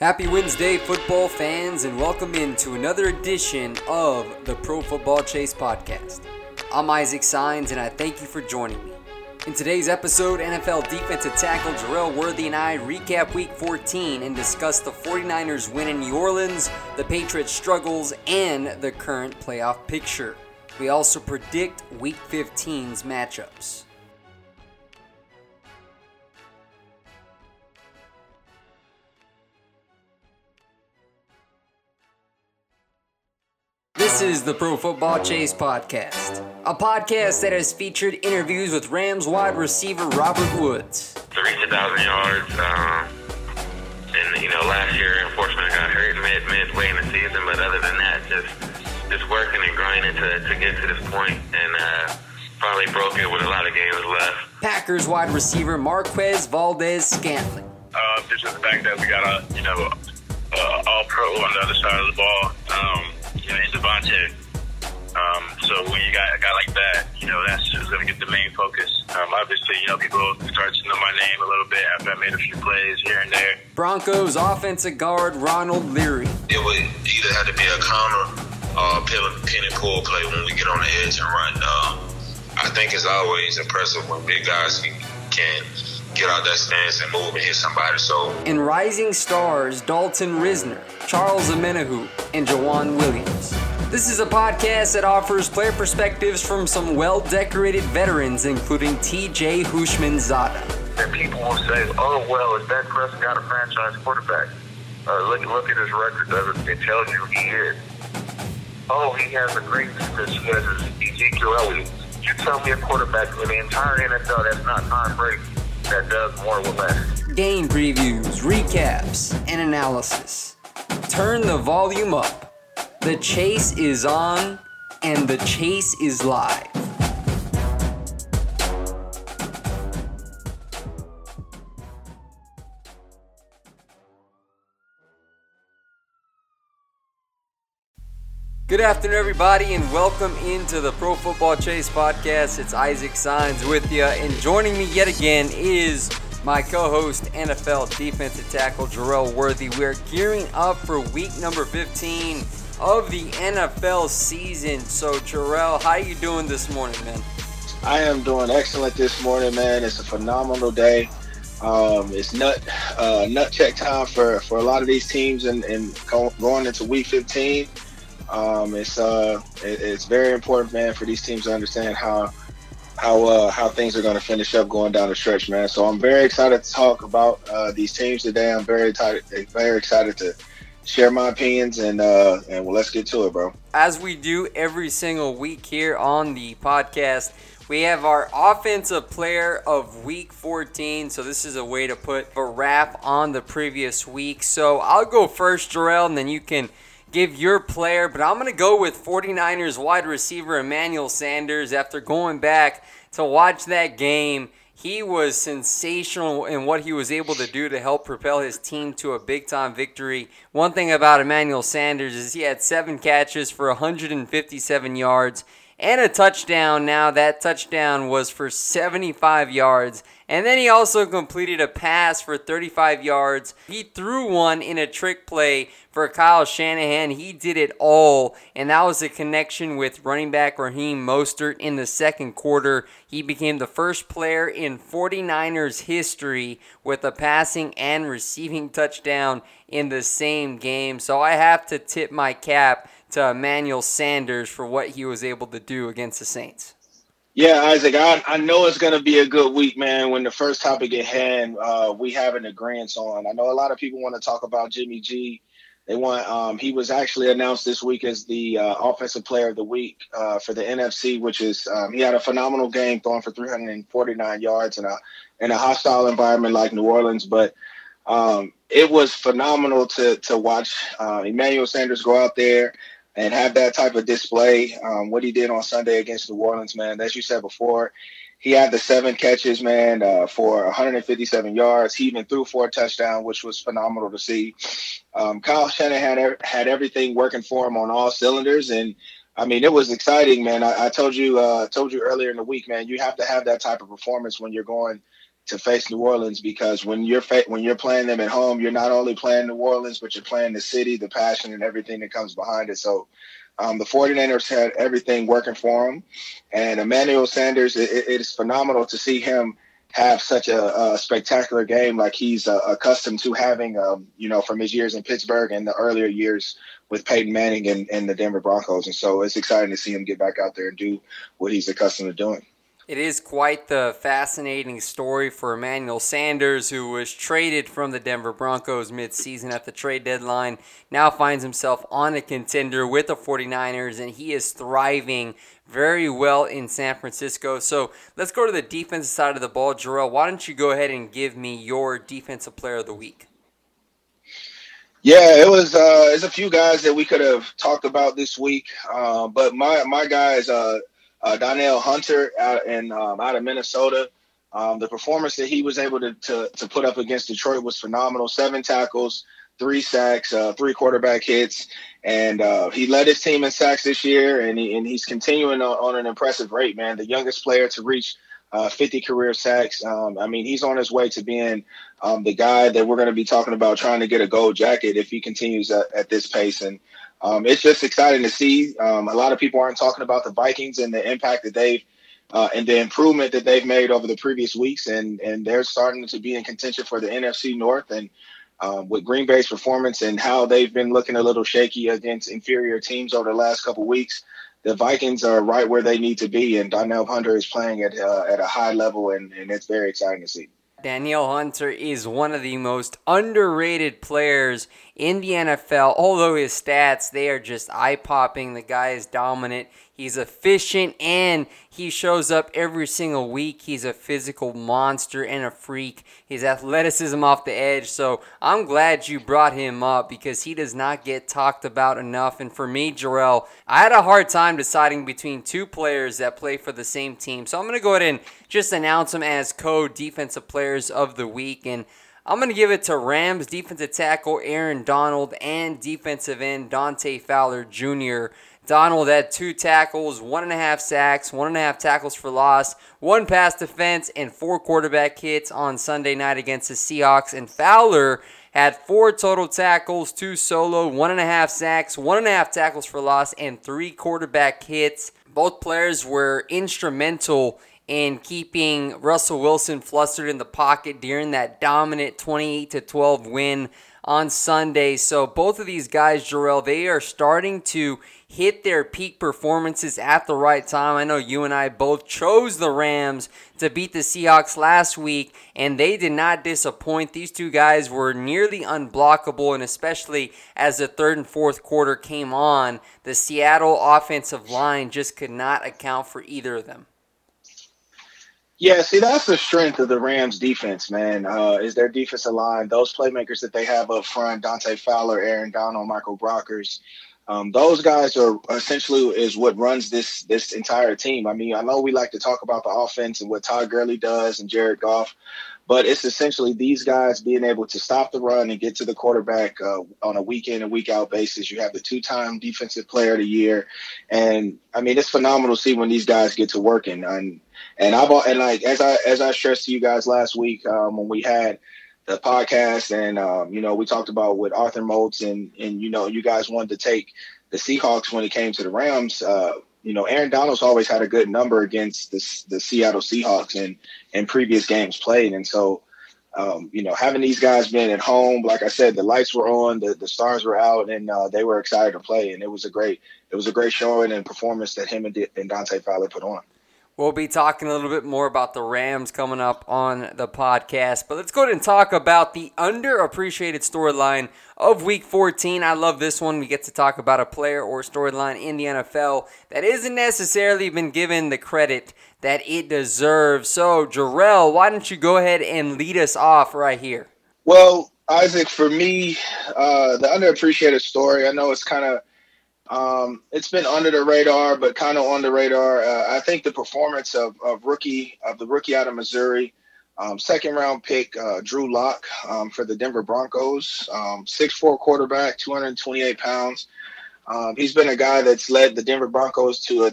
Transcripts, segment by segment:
Happy Wednesday, football fans, and welcome into another edition of the Pro Football Chase podcast. I'm Isaac Signs, and I thank you for joining me. In today's episode, NFL defensive tackle Jerel Worthy and I recap Week 14 and discuss the 49ers win in New Orleans, the Patriots' struggles, and the current playoff picture. We also predict Week 15's matchups. Is the Pro Football Chase Podcast, a podcast that has featured interviews with Rams wide receiver Robert Woods. To reach a thousand yards, um, and you know, last year unfortunately I got hurt mid midway in the season, but other than that, just just working and grinding to, to get to this point, and uh, probably broke it with a lot of games left. Packers wide receiver Marquez Valdes Scantling. Uh, just the fact that we got a you know uh, all pro on the other side of the ball. Um, you know, in Davante. Um, so when you got a guy like that, you know, that's just going to get the main focus. Um, obviously, you know, people start to know my name a little bit after I made a few plays here and there. Broncos offensive guard Ronald Leary. It would either have to be a counter or a pin, pin and pull play when we get on the edge and run. Um, I think it's always impressive when big guys can, can get out that stance and move and hit somebody. So, And rising stars Dalton Risner, Charles Omenihu, and Jawan Williams. This is a podcast that offers player perspectives from some well decorated veterans, including TJ Houshmandzadeh. And people will say, "Oh well, is Dak Prescott a franchise quarterback?" Uh, look, look at his record. Does it? It tells you he is. Oh, he has a great defense. He has his Ezekiel Elliott. You tell me a quarterback in the entire NFL that's not Tom Brady that does more with less. Game previews, recaps, and analysis. Turn the volume up. The chase is on, and the chase is live. Good afternoon, everybody, and welcome into the Pro Football Chase podcast. It's Isaac Signs with you, and joining me yet again is my co-host, NFL defensive tackle Jerel Worthy. We're gearing up for week number 15 of the NFL season. So, Jerel, how are you doing this morning, man? I am doing excellent this morning, man. It's a phenomenal day. Um, it's nut uh, nut check time for, for a lot of these teams, and, and going into week 15. Um, it's uh, it, it's very important, man, for these teams to understand how how uh, how things are going to finish up going down the stretch, man. So I'm very excited to talk about uh, these teams today. I'm very excited, very excited to share my opinions, and uh, and well, let's get to it, bro. As we do every single week here on the podcast, we have our offensive player of week 14. So this is a way to put a wrap on the previous week. So I'll go first, Jerel, and then you can give your player, but I'm going to go with 49ers wide receiver Emmanuel Sanders after going back to watch that game. he was sensational in what he was able to do to help propel his team to a big time victory. One thing about Emmanuel Sanders is he had seven catches for 157 yards and a touchdown. Now, that touchdown was for 75 yards. And then he also completed a pass for 35 yards. He threw one in a trick play for Kyle Shanahan. He did it all, and that was a connection with running back Raheem Mostert in the second quarter. He became the first player in 49ers history with a passing and receiving touchdown in the same game. So I have to tip my cap to Emmanuel Sanders for what he was able to do against the Saints. Yeah, Isaac, I, I know it's going to be a good week, man. When the first topic at hand, uh, we have an agreement on. I know a lot of people want to talk about Jimmy G. They want. Um, he was actually announced this week as the uh, offensive player of the week uh, for the NFC, which is um, he had a phenomenal game, throwing for 349 yards in a in a hostile environment like New Orleans. But um, it was phenomenal to to watch uh, Emmanuel Sanders go out there and have that type of display. Um, what he did on Sunday against New Orleans, man. As you said before, he had the seven catches, man, uh, for 157 yards. He even threw for a touchdown, which was phenomenal to see. Um, Kyle Shanahan had, had everything working for him on all cylinders, and I mean, it was exciting, man. I, I told you, uh, told you earlier in the week, man. You have to have that type of performance when you're going to face New Orleans because when you're fa- when you're playing them at home, you're not only playing New Orleans, but you're playing the city, the passion, and everything that comes behind it. So um, the 49ers had everything working for them. And Emmanuel Sanders, it, it is phenomenal to see him have such a, a spectacular game like he's uh, accustomed to having, um, you know, from his years in Pittsburgh and the earlier years with Peyton Manning and, and the Denver Broncos. And so it's exciting to see him get back out there and do what he's accustomed to doing. It is quite the fascinating story for Emmanuel Sanders, who was traded from the Denver Broncos midseason at the trade deadline. Now finds himself on a contender with the 49ers, and he is thriving very well in San Francisco. So let's go to the defensive side of the ball. Jerel, why don't you go ahead and give me your defensive player of the week? Yeah, it was. Uh, there's a few guys that we could have talked about this week, uh, but my my guys, uh, uh, Danielle Hunter out in um, out of Minnesota. Um, the performance that he was able to, to, to put up against Detroit was phenomenal. Seven tackles, three sacks, uh, three quarterback hits, and uh, he led his team in sacks this year, and, he, and he's continuing on, on, an impressive rate. Man, the youngest player to reach uh, 50 career sacks. Um, I mean, he's on his way to being um, the guy that we're going to be talking about trying to get a gold jacket if he continues at, at this pace. And um, it's just exciting to see. Um, a lot of people aren't talking about the Vikings and the impact that they've uh, and the improvement that they've made over the previous weeks, and and they're starting to be in contention for the NFC North. And um, with Green Bay's performance and how they've been looking a little shaky against inferior teams over the last couple weeks, the Vikings are right where they need to be, and Danielle Hunter is playing at uh, at a high level, and, and it's very exciting to see. Danielle Hunter is one of the most underrated players in the NFL. Although his stats, they are just eye popping. The guy is dominant. He's efficient and he shows up every single week. He's a physical monster and a freak. His athleticism off the edge. So I'm glad you brought him up because he does not get talked about enough. And for me, Jerel, I had a hard time deciding between two players that play for the same team. So I'm going to go ahead and just announce them as co defensive players of the week. And I'm going to give it to Rams defensive tackle Aaron Donald and defensive end Dante Fowler Jr. Donald had two tackles, one and a half sacks, one and a half tackles for loss, one pass defense, and four quarterback hits on Sunday night against the Seahawks. And Fowler had four total tackles, two solo, one and a half sacks, one and a half tackles for loss, and three quarterback hits. Both players were instrumental in keeping Russell Wilson flustered in the pocket during that dominant 28 to 12 win on Sunday. So both of these guys, Jerel, they are starting to hit their peak performances at the right time. I know you and I both chose the Rams to beat the Seahawks last week, and they did not disappoint. These two guys were nearly unblockable, and especially as the third and fourth quarter came on, the Seattle offensive line just could not account for either of them. Yeah, see, that's the strength of the Rams defense, man, uh, is their defensive line. Those playmakers that they have up front, Dante Fowler, Aaron Donald, Michael Brockers. Um, those guys are essentially is what runs this this entire team. I mean, I know we like to talk about the offense and what Todd Gurley does and Jared Goff, but it's essentially these guys being able to stop the run and get to the quarterback uh, on a week in and week out basis. You have the two time defensive player of the year, and I mean it's phenomenal to see when these guys get to working. And and I've and like as I as I stressed to you guys last week um, when we had the podcast, and um, you know, we talked about with Arthur Moats, and and you know, you guys wanted to take the Seahawks when it came to the Rams. Uh, you know, Aaron Donald's always had a good number against the, the Seattle Seahawks in in previous games played, and so. Um, you know, having these guys being at home, like I said, the lights were on, the, the stars were out, and uh, they were excited to play. And it was a great, it was a great showing and performance that him and, and Dante Fowler put on. We'll be talking a little bit more about the Rams coming up on the podcast. But let's go ahead and talk about the underappreciated storyline of week 14. I love this one. We get to talk about a player or storyline in the NFL that isn't necessarily been given the credit that it deserves. So, Jerel, why don't you go ahead and lead us off right here? Well, Isaac, for me, uh, the underappreciated story, I know it's kind of um, it's been under the radar, but kind of on the radar. Uh, I think the performance of, of rookie of the rookie out of Missouri, um, second round pick uh, Drew Lock um, for the Denver Broncos, um, six four quarterback, 228 pounds. Um, he's been a guy that's led the Denver Broncos to a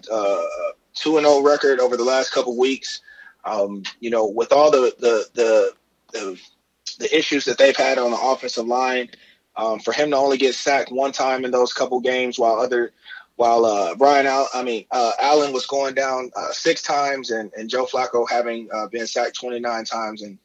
two and zero oh record over the last couple weeks. Um, you know, with all the the, the the the issues that they've had on the offensive line. Um, for him to only get sacked one time in those couple games, while other, while uh, Brian, Al- I mean uh, Allen was going down uh, six times, and, and Joe Flacco having uh, been sacked 29 times, and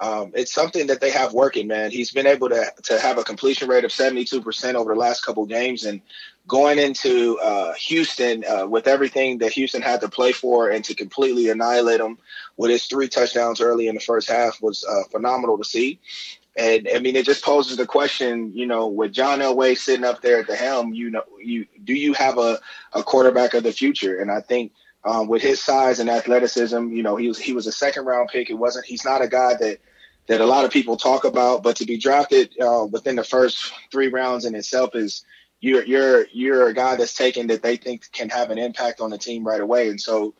um, it's something that they have working, man. He's been able to to have a completion rate of 72% over the last couple games, and going into uh, Houston uh, with everything that Houston had to play for, and to completely annihilate them with his three touchdowns early in the first half was phenomenal to see. And I mean, it just poses the question, you know, with John Elway sitting up there at the helm, you know, you do you have a, a quarterback of the future? And I think um, with his size and athleticism, you know, he was he was a second round pick. It wasn't he's not a guy that that a lot of people talk about, but to be drafted uh, within the first three rounds in itself is you're you're you're a guy that's taken that they think can have an impact on the team right away. And so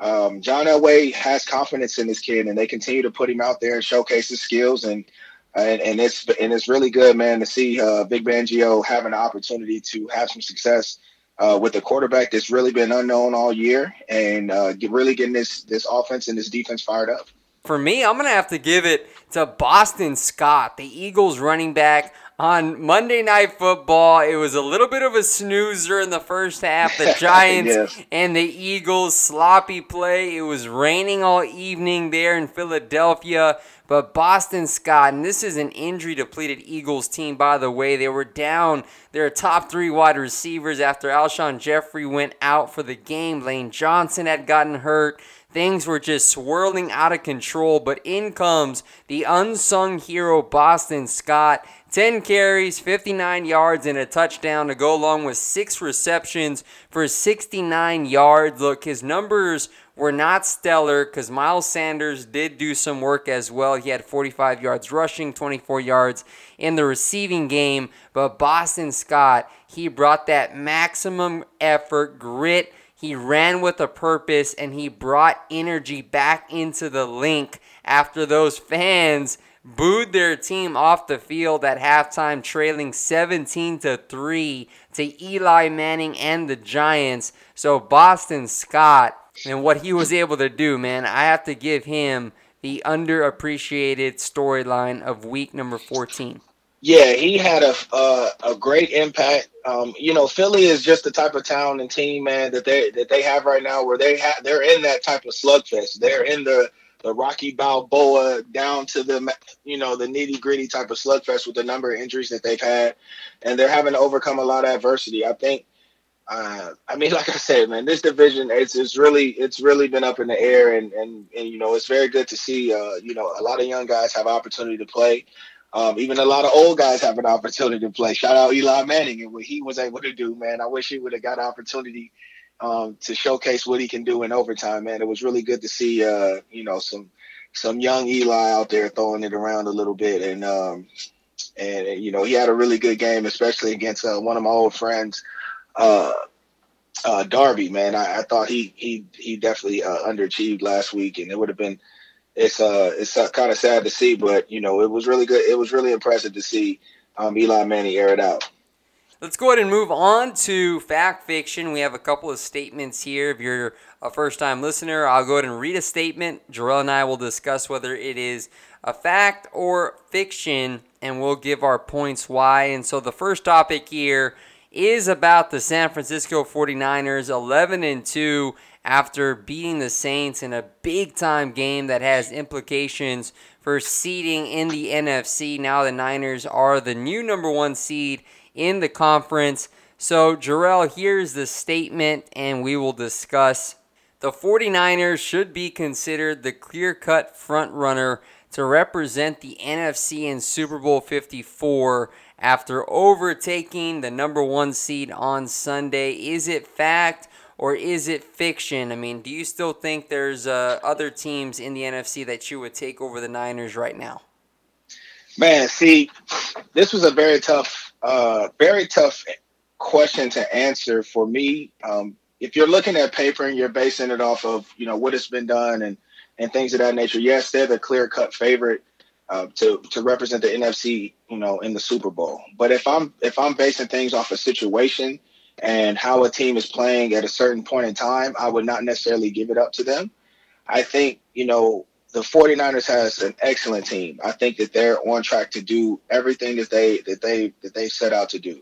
um, John Elway has confidence in this kid, and they continue to put him out there and showcase his skills and and, and it's and it's really good, man, to see uh, Vic Fangio having an opportunity to have some success uh, with a quarterback that's really been unknown all year, and uh, get, really getting this this offense and this defense fired up. For me, I'm gonna have to give it to Boston Scott, the Eagles running back on Monday Night Football. It was a little bit of a snoozer in the first half. The Giants yes. and the Eagles sloppy play. It was raining all evening there in Philadelphia. But Boston Scott, and this is an injury depleted Eagles team, by the way. They were down their top three wide receivers after Alshon Jeffery went out for the game. Lane Johnson had gotten hurt. Things were just swirling out of control, but in comes the unsung hero, Boston Scott. 10 carries, 59 yards, and a touchdown to go along with six receptions for 69 yards. Look, his numbers were not stellar because Miles Sanders did do some work as well. He had 45 yards rushing, 24 yards in the receiving game. But Boston Scott, he brought that maximum effort, grit. He ran with a purpose and he brought energy back into the link after those fans booed their team off the field at halftime, trailing 17 to 3 to Eli Manning and the Giants. So Boston Scott and what he was able to do, man, I have to give him the underappreciated storyline of week number 14. Yeah, he had a a great impact. Um, you know, Philly is just the type of town and team, man, that they that they have right now, where they they're in that type of slugfest. They're in the the Rocky Balboa down to the you know the nitty gritty type of slugfest with the number of injuries that they've had, and they're having to overcome a lot of adversity. I think. Uh, I mean, like I said, man, this division it's it's really it's really been up in the air, and and and you know it's very good to see. Uh, you know, a lot of young guys have opportunity to play. Um, even a lot of old guys have an opportunity to play. Shout out Eli Manning and what he was able to do, man. I wish he would have got an opportunity um, to showcase what he can do in overtime, man. It was really good to see, uh, you know, some some young Eli out there throwing it around a little bit, and um, and you know he had a really good game, especially against uh, one of my old friends, uh, uh, Darby, man. I, I, thought he he he definitely uh, underachieved last week, and it would have been. It's uh it's uh, kind of sad to see, but you know it was really good. It was really impressive to see um, Eli Manning air it out. Let's go ahead and move on to fact fiction. We have a couple of statements here. If you're a first time listener, I'll go ahead and read a statement. Jerel and I will discuss whether it is a fact or fiction, and we'll give our points why. And so the first topic here is about the San Francisco 49ers 11 and 2 after beating the Saints in a big time game that has implications for seeding in the NFC. Now the Niners are the new number 1 seed in the conference. So, Jerel, here's the statement, and we will discuss. The 49ers should be considered the clear cut front runner to represent the NFC in Super Bowl 54 after overtaking the number one seed on Sunday. Is it fact or is it fiction? I mean, do you still think there's uh, other teams in the NFC that you would take over the Niners right now? Man, see, this was a very tough, uh, very tough question to answer for me. Um, if you're looking at paper and you're basing it off of you know what has been done and and things of that nature, yes, they're the clear cut favorite uh, to to represent the NFC, you know, in the Super Bowl. But if I'm if I'm basing things off a situation and how a team is playing at a certain point in time, I would not necessarily give it up to them. I think, you know, the 49ers has an excellent team. I think that they're on track to do everything that they that they that they set out to do.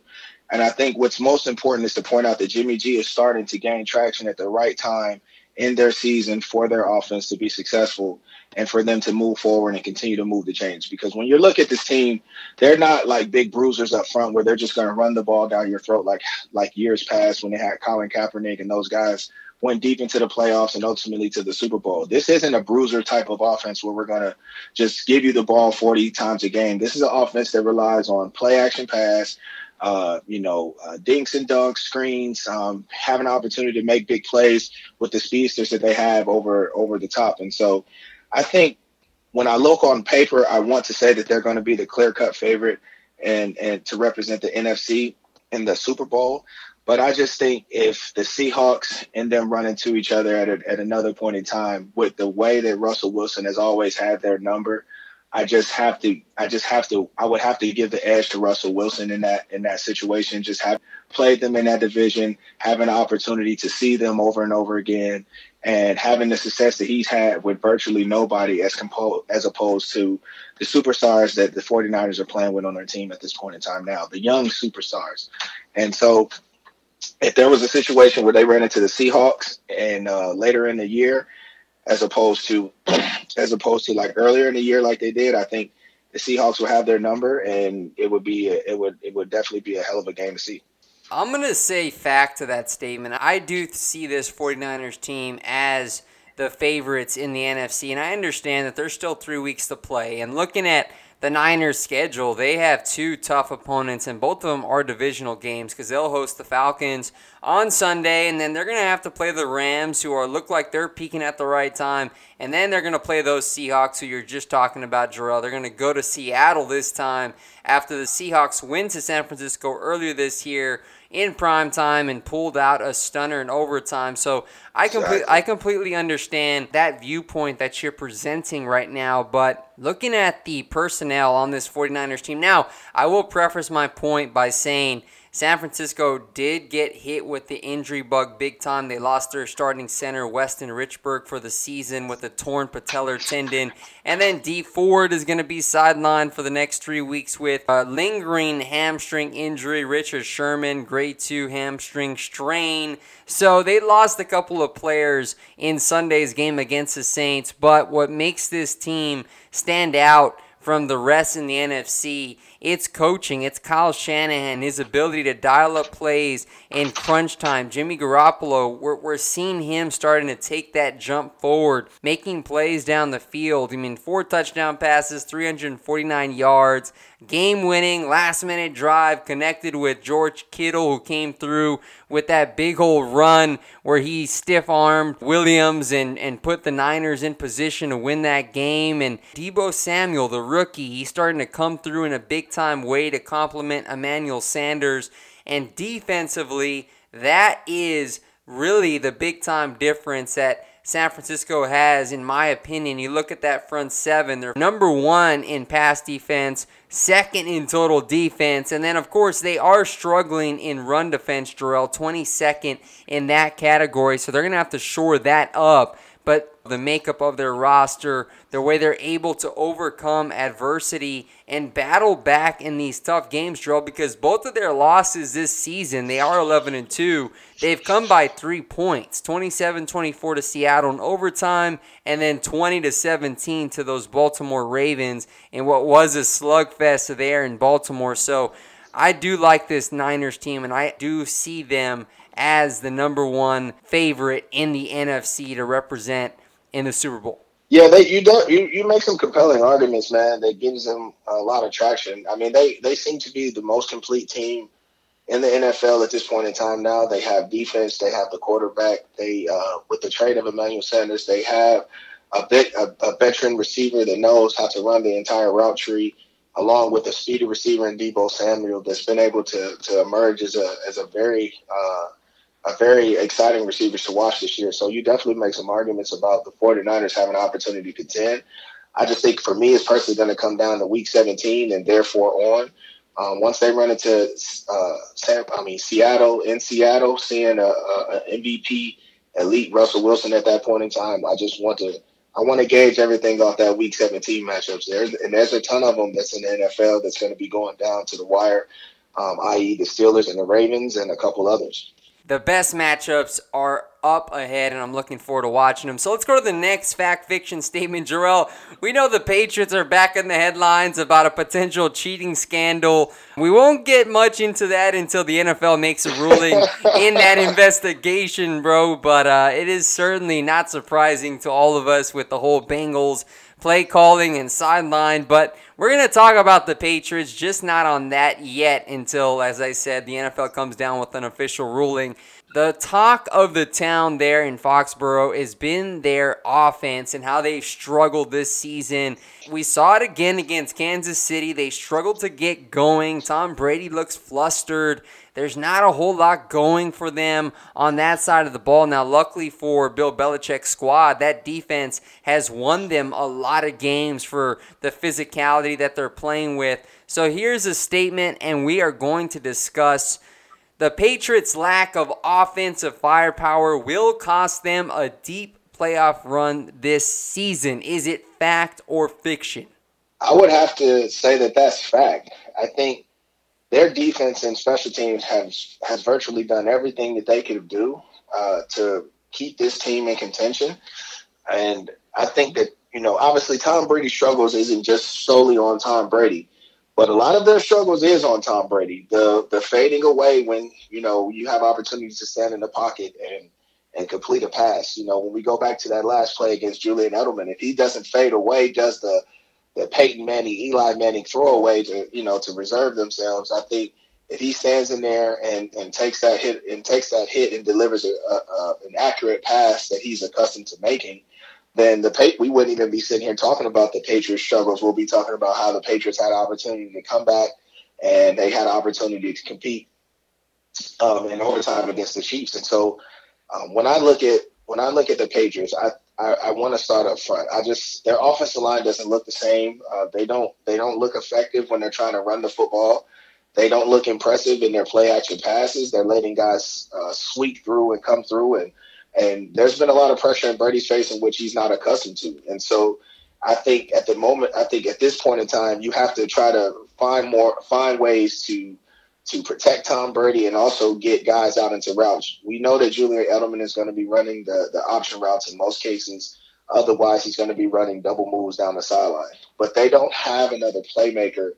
And I think what's most important is to point out that Jimmy G is starting to gain traction at the right time in their season for their offense to be successful and for them to move forward and continue to move the chains. Because when you look at this team, they're not like big bruisers up front where they're just going to run the ball down your throat like like years past when they had Colin Kaepernick and those guys went deep into the playoffs and ultimately to the Super Bowl. This isn't a bruiser type of offense where we're going to just give you the ball 40 times a game. This is an offense that relies on play action pass, uh, you know, uh, dinks and dunks, screens, um, have an opportunity to make big plays with the speedsters that they have over over the top. And so, I think when I look on paper, I want to say that they're going to be the clear cut favorite and and to represent the NFC in the Super Bowl. But I just think if the Seahawks and them run into each other at a, at another point in time, with the way that Russell Wilson has always had their number, I just have to I just have to I would have to give the edge to Russell Wilson in that in that situation. Just have played them in that division, have an opportunity to see them over and over again, and having the success that he's had with virtually nobody as compo- as opposed to the superstars that the 49ers are playing with on their team at this point in time now, the young superstars. And so if there was a situation where they ran into the Seahawks and uh, later in the year as opposed to as opposed to like earlier in the year like they did. I think the Seahawks will have their number, and it would be a, it would it would definitely be a hell of a game to see. I'm going to say fact to that statement. I do see this 49ers team as the favorites in the NFC, and I understand that there's still three weeks to play. And looking at the Niners' schedule, they have two tough opponents, and both of them are divisional games because they'll host the Falcons on Sunday, and then they're going to have to play the Rams, who are look like they're peaking at the right time, and then they're going to play those Seahawks, who you're just talking about, Jerel. They're going to go to Seattle this time after the Seahawks win to San Francisco earlier this year in prime time and pulled out a stunner in overtime. So I complete, I completely understand that viewpoint that you're presenting right now, but looking at the personnel on this 49ers team now, I will preface my point by saying San Francisco did get hit with the injury bug big time. They lost their starting center, Weston Richburg, for the season with a torn patellar tendon. And then Dee Ford is going to be sidelined for the next three weeks with a lingering hamstring injury. Richard Sherman, grade two hamstring strain. So they lost a couple of players in Sunday's game against the Saints. But what makes this team stand out from the rest in the NFC it's coaching. It's Kyle Shanahan, his ability to dial up plays in crunch time. Jimmy Garoppolo, we're, we're seeing him starting to take that jump forward, making plays down the field. I mean, four touchdown passes, 349 yards, game winning, last minute drive connected with George Kittle, who came through with that big old run where he stiff armed Williams and, and put the Niners in position to win that game. And Deebo Samuel, the rookie, he's starting to come through in a big time way to complement Emmanuel Sanders. And defensively, that is really the big time difference that San Francisco has, in my opinion. You look at that front seven, they're number one in pass defense, second in total defense, and then, of course, they are struggling in run defense, Jerel, 22nd in that category, so they're going to have to shore that up. But the makeup of their roster, the way they're able to overcome adversity and battle back in these tough games, Joel, because both of their losses this season, they are 11 and 2. They've come by three points 27 24 to Seattle in overtime, and then 20 to 17 to those Baltimore Ravens in what was a slugfest there in Baltimore. So I do like this Niners team, and I do see them as the number one favorite in the NFC to represent in the Super Bowl. Yeah, they you don't you, you make some compelling arguments, man. That gives them a lot of traction. I mean, they they seem to be the most complete team in the NFL at this point in time. Now they have defense, they have the quarterback. They uh, with the trade of Emmanuel Sanders, they have a bit a, a veteran receiver that knows how to run the entire route tree, along with a speedy receiver in Deebo Samuel that's been able to to emerge as a as a very uh, a very exciting receivers to watch this year. So you definitely make some arguments about the 49ers having an opportunity to contend. I just think for me, it's personally going to come down to week 17 and therefore on. Um, once they run into uh, Sam, I mean Seattle in Seattle, seeing a, a, MVP elite Russell Wilson at that point in time, I just want to I want to gauge everything off that Week 17 matchups there, and there's a ton of them that's in the NFL that's going to be going down to the wire, um, i.e. the Steelers and the Ravens and a couple others the best matchups are up ahead, and I'm looking forward to watching them. So let's go to the next fact fiction statement, Jerel. We know the Patriots are back in the headlines about a potential cheating scandal. We won't get much into that until the NFL makes a ruling in that investigation, bro. But uh, it is certainly not surprising to all of us with the whole Bengals play calling and sideline. But we're going to talk about the Patriots, just not on that yet until, as I said, the NFL comes down with an official ruling. The talk of the town there in Foxborough has been their offense and how they've struggled this season. We saw it again against Kansas City. They struggled to get going. Tom Brady looks flustered. There's not a whole lot going for them on that side of the ball. Now, luckily for Bill Belichick's squad, that defense has won them a lot of games for the physicality that they're playing with. So here's a statement, and we are going to discuss the Patriots' lack of offensive firepower will cost them a deep playoff run this season. Is it fact or fiction? I would have to say that that's fact. I think their defense and special teams have has virtually done everything that they could do uh, to keep this team in contention. And I think that you know, obviously, Tom Brady's struggles isn't just solely on Tom Brady, but a lot of their struggles is on Tom Brady. The the fading away when you know you have opportunities to stand in the pocket and and complete a pass. You know, when we go back to that last play against Julian Edelman, if he doesn't fade away, does the the Peyton Manning, Eli Manning throwaway to you know to reserve themselves. I think if he stands in there and, and takes that hit and takes that hit and delivers a, a, a, an accurate pass that he's accustomed to making, then the we wouldn't even be sitting here talking about the Patriots' struggles. We'll be talking about how the Patriots had an opportunity to come back and they had opportunity to compete um, in overtime against the Chiefs. And so um, when I look at when I look at the Patriots, I I, I want to start up front. I just their offensive line doesn't look the same. Uh, they don't they don't look effective when they're trying to run the football. They don't look impressive in their play action passes. They're letting guys uh, sweep through and come through, and and there's been a lot of pressure in Brady's face in which he's not accustomed to. And so I think at the moment, I think at this point in time, you have to try to find more find ways to to protect Tom Brady and also get guys out into routes. We know that Julian Edelman is going to be running the, the option routes in most cases. Otherwise, he's going to be running double moves down the sideline. But they don't have another playmaker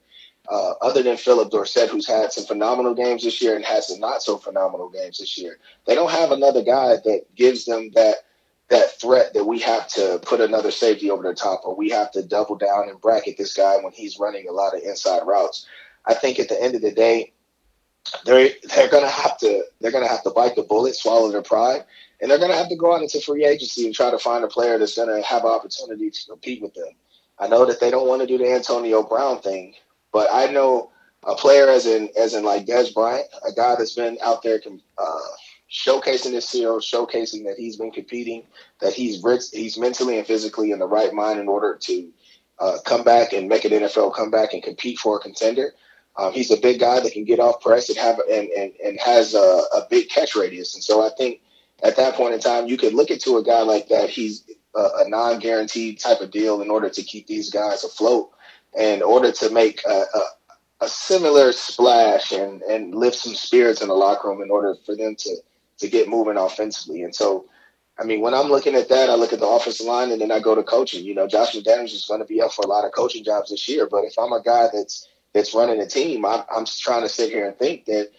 uh, other than Phillip Dorsett, who's had some phenomenal games this year and has some not so phenomenal games this year. They don't have another guy that gives them that that threat that we have to put another safety over the top, or we have to double down and bracket this guy when he's running a lot of inside routes. I think at the end of the day, they're they're gonna have to they're gonna have to bite the bullet, swallow their pride, and they're gonna have to go out into free agency and try to find a player that's gonna have an opportunity to compete with them. I know that they don't want to do the Antonio Brown thing, But I know a player as in as in like Dez Bryant, a guy that's been out there uh, showcasing his skills, showcasing that he's been competing, that he's he's mentally and physically in the right mind in order to uh, come back and make an NFL comeback and compete for a contender. Um, he's a big guy that can get off press and have and and, and has a, a big catch radius. And so I think at that point in time, you could look into a guy like that. He's a, a non-guaranteed type of deal in order to keep these guys afloat, in order to make a, a, a similar splash and and lift some spirits in the locker room in order for them to to get moving offensively. And so, I mean, when I'm looking at that, I look at the offensive line and then I go to coaching. You know, Josh McDaniels is going to be up for a lot of coaching jobs this year. But if I'm a guy that's that's running a team, I'm, I'm just trying to sit here and think that,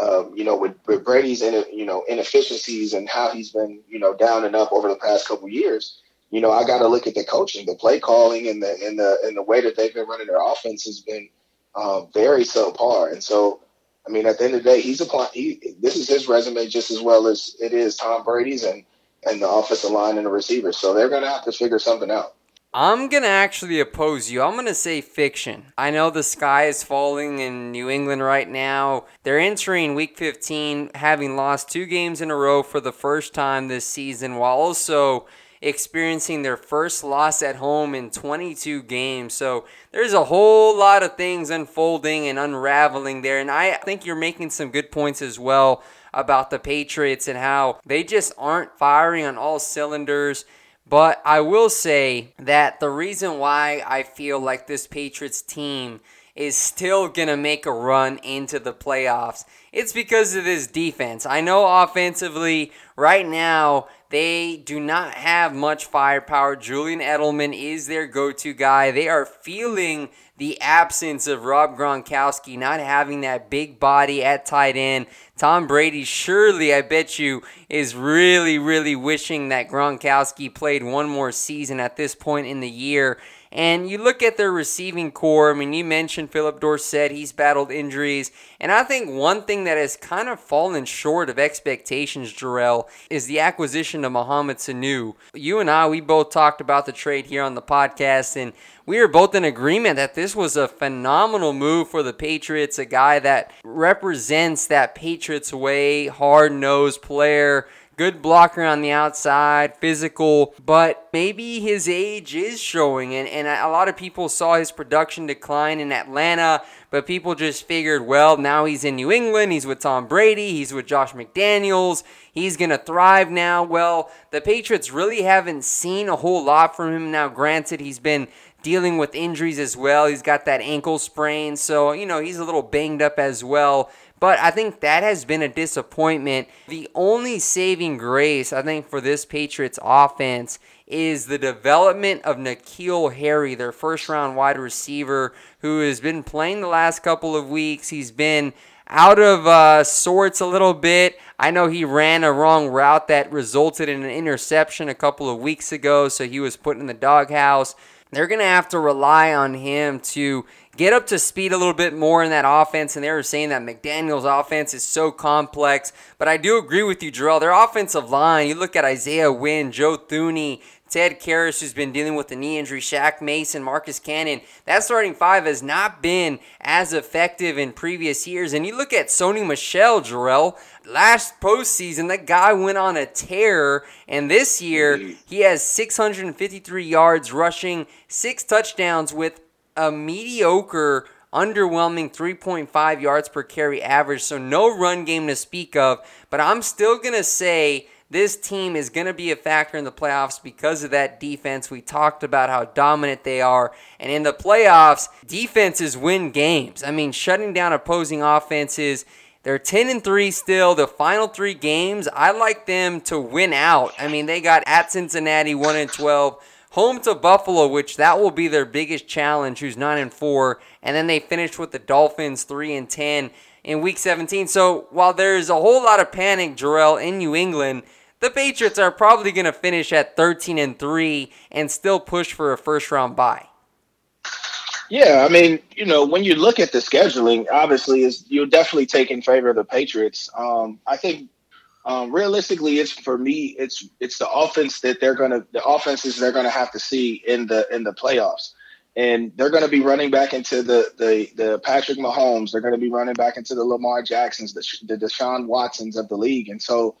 um, you know, with, with Brady's in, you know inefficiencies and how he's been you know down and up over the past couple years, you know, I got to look at the coaching, the play calling, and the and the and the way that they've been running their offense has been uh, very subpar. And so, I mean, at the end of the day, he's applying. He, this is his resume just as well as it is Tom Brady's and and the offensive line and the receivers. So they're going to have to figure something out. I'm going to actually oppose you. I'm going to say fiction. I know the sky is falling in New England right now. They're entering week 15 having lost two games in a row for the first time this season while also experiencing their first loss at home in 22 games. So there's a whole lot of things unfolding and unraveling there. And I think you're making some good points as well about the Patriots and how they just aren't firing on all cylinders. But I will say that the reason why I feel like this Patriots team is still going to make a run into the playoffs, it's because of this defense. I know offensively, right now, they do not have much firepower. Julian Edelman is their go to guy. They are feeling the absence of Rob Gronkowski, not having that big body at tight end. Tom Brady, surely, I bet you, is really, really wishing that Gronkowski played one more season at this point in the year. And you look at their receiving core. I mean, you mentioned Phillip Dorsett. He's battled injuries. And I think one thing that has kind of fallen short of expectations, Jerel, is the acquisition of Mohamed Sanu. You and I, we both talked about the trade here on the podcast, and we were both in agreement that this was a phenomenal move for the Patriots, a guy that represents that Patriots way, hard nosed player good blocker on the outside, physical, but maybe his age is showing. And, and a lot of people saw his production decline in Atlanta, but people just figured, well, now he's in New England, he's with Tom Brady, he's with Josh McDaniels, he's going to thrive now. Well, the Patriots really haven't seen a whole lot from him now. Granted, he's been dealing with injuries as well. He's got that ankle sprain, so, you know, he's a little banged up as well. But I think that has been a disappointment. The only saving grace, I think, for this Patriots offense is the development of N'Keal Harry, their first round wide receiver, who has been playing the last couple of weeks. He's been out of uh, sorts a little bit. I know he ran a wrong route that resulted in an interception a couple of weeks ago, so he was put in the doghouse. They're going to have to rely on him to get up to speed a little bit more in that offense. And they were saying that McDaniels' offense is so complex. But I do agree with you, Jerel. Their offensive line, you look at Isaiah Wynn, Joe Thuney, Ted Karras, who's been dealing with the knee injury, Shaq Mason, Marcus Cannon. That starting five has not been as effective in previous years. And you look at Sony Michel, Jerel, last postseason, that guy went on a tear. And this year, he has 653 yards rushing, six touchdowns with a mediocre, underwhelming 3.5 yards per carry average, so no run game to speak of. But I'm still going to say this team is going to be a factor in the playoffs because of that defense. We talked about how dominant they are. And in the playoffs, defenses win games. I mean, shutting down opposing offenses. They're 10 and 3 still. The final three games, I like them to win out. I mean, they got at Cincinnati 1 and 12 home to Buffalo, which that will be their biggest challenge, who's 9 and 4, and then they finished with the Dolphins 3 and 10 in week 17. So, while there's a whole lot of panic, Jerel, in New England, the Patriots are probably going to finish at 13 and 3 and still push for a first round bye. Yeah, I mean, you know, when you look at the scheduling, obviously, is you're definitely take in favor of the Patriots. Um, I think um, realistically, it's for me, it's it's the offense that they're gonna the offenses they're gonna have to see in the in the playoffs. and they're to be running back into the the the Patrick Mahomes. They're to be running back into the Lamar Jacksons, the, the Deshaun Watsons of the league. And so,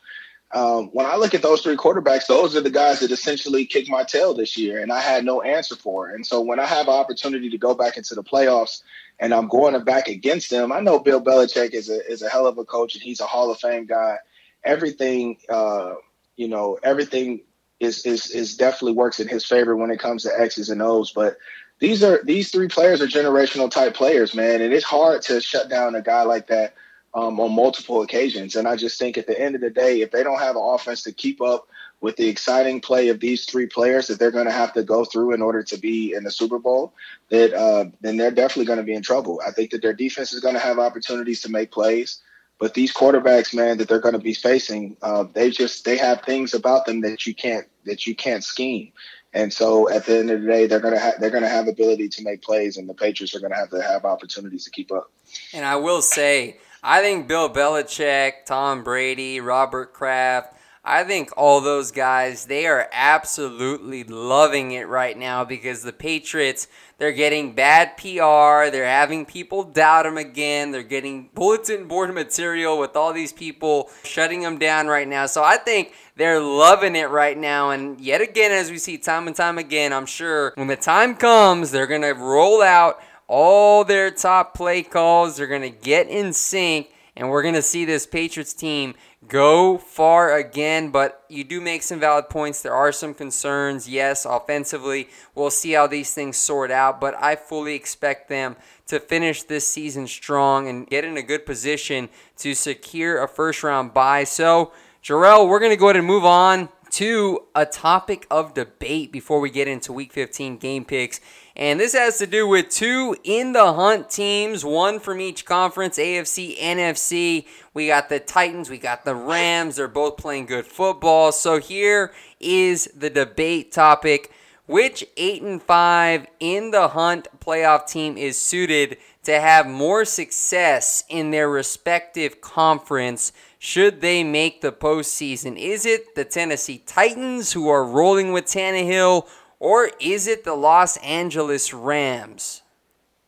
um, when I look at those three quarterbacks, those are the guys that essentially kicked my tail this year, and I had no answer for. It. And so, when I have an opportunity to go back into the playoffs, and I'm going back against them, I know Bill Belichick is a is a hell of a coach, and he's a Hall of Fame guy. Everything, uh, you know, everything is is is definitely works in his favor when it comes to X's and O's, but these are these three players are generational type players, man, and it's hard to shut down a guy like that um, on multiple occasions. And I just think at the end of the day, if they don't have an offense to keep up with the exciting play of these three players that they're going to have to go through in order to be in the Super Bowl, that uh, then they're definitely going to be in trouble. I think that their defense is going to have opportunities to make plays, but these quarterbacks, man, that they're going to be facing, uh, they just they have things about them that you can't that you can't scheme. And so at the end of the day, they're gonna have they're gonna have ability to make plays, and the Patriots are gonna have to have opportunities to keep up. And I will say, I think Bill Belichick, Tom Brady, Robert Kraft, I think all those guys, they are absolutely loving it right now because the Patriots, they're getting bad PR. They're having people doubt them again. They're getting bulletin board material with all these people shutting them down right now. So I think they're loving it right now. And yet again, as we see time and time again, I'm sure when the time comes, they're going to roll out all their top play calls. They're going to get in sync. And we're going to see this Patriots team go far again, but you do make some valid points. There are some concerns. Yes, offensively, we'll see how these things sort out, but I fully expect them to finish this season strong and get in a good position to secure a first round bye. So, Jerel, we're going to go ahead and move on to a topic of debate before we get into week 15 game picks. And this has to do with two in the hunt teams, one from each conference, AFC, NFC. We got the Titans, we got the Rams. They're both playing good football. So here is the debate topic. Which 8 and 5 in the hunt playoff team is suited to have more success in their respective conference should they make the postseason? Is it the Tennessee Titans who are rolling with Tannehill, or is it the Los Angeles Rams?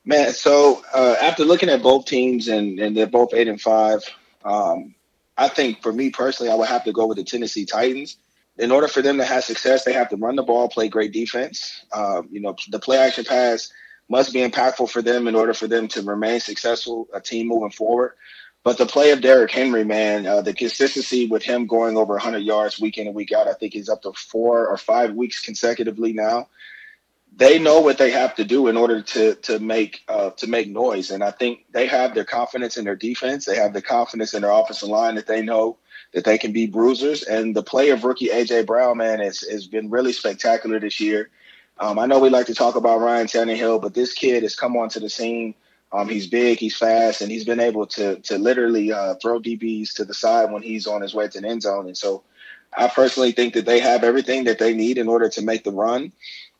Man, so uh, after looking at both teams and, and they're both eight and five, um, I think for me personally, I would have to go with the Tennessee Titans. In order for them to have success, they have to run the ball, play great defense. Um, you know, the play action pass must be impactful for them in order for them to remain successful, a team moving forward. But the play of Derrick Henry, man, uh, the consistency with him going over 100 yards week in and week out, I think he's up to four or five weeks consecutively now. They know what they have to do in order to to make uh, to make noise, and I think they have their confidence in their defense. They have the confidence in their offensive line that they know that they can be bruisers. And the play of rookie AJ Brown, man, has has been really spectacular this year. Um, I know we like to talk about Ryan Tannehill, but this kid has come onto the scene um, he's big, he's fast, and he's been able to to literally uh, throw DBs to the side when he's on his way to the end zone. And so, I personally think that they have everything that they need in order to make the run.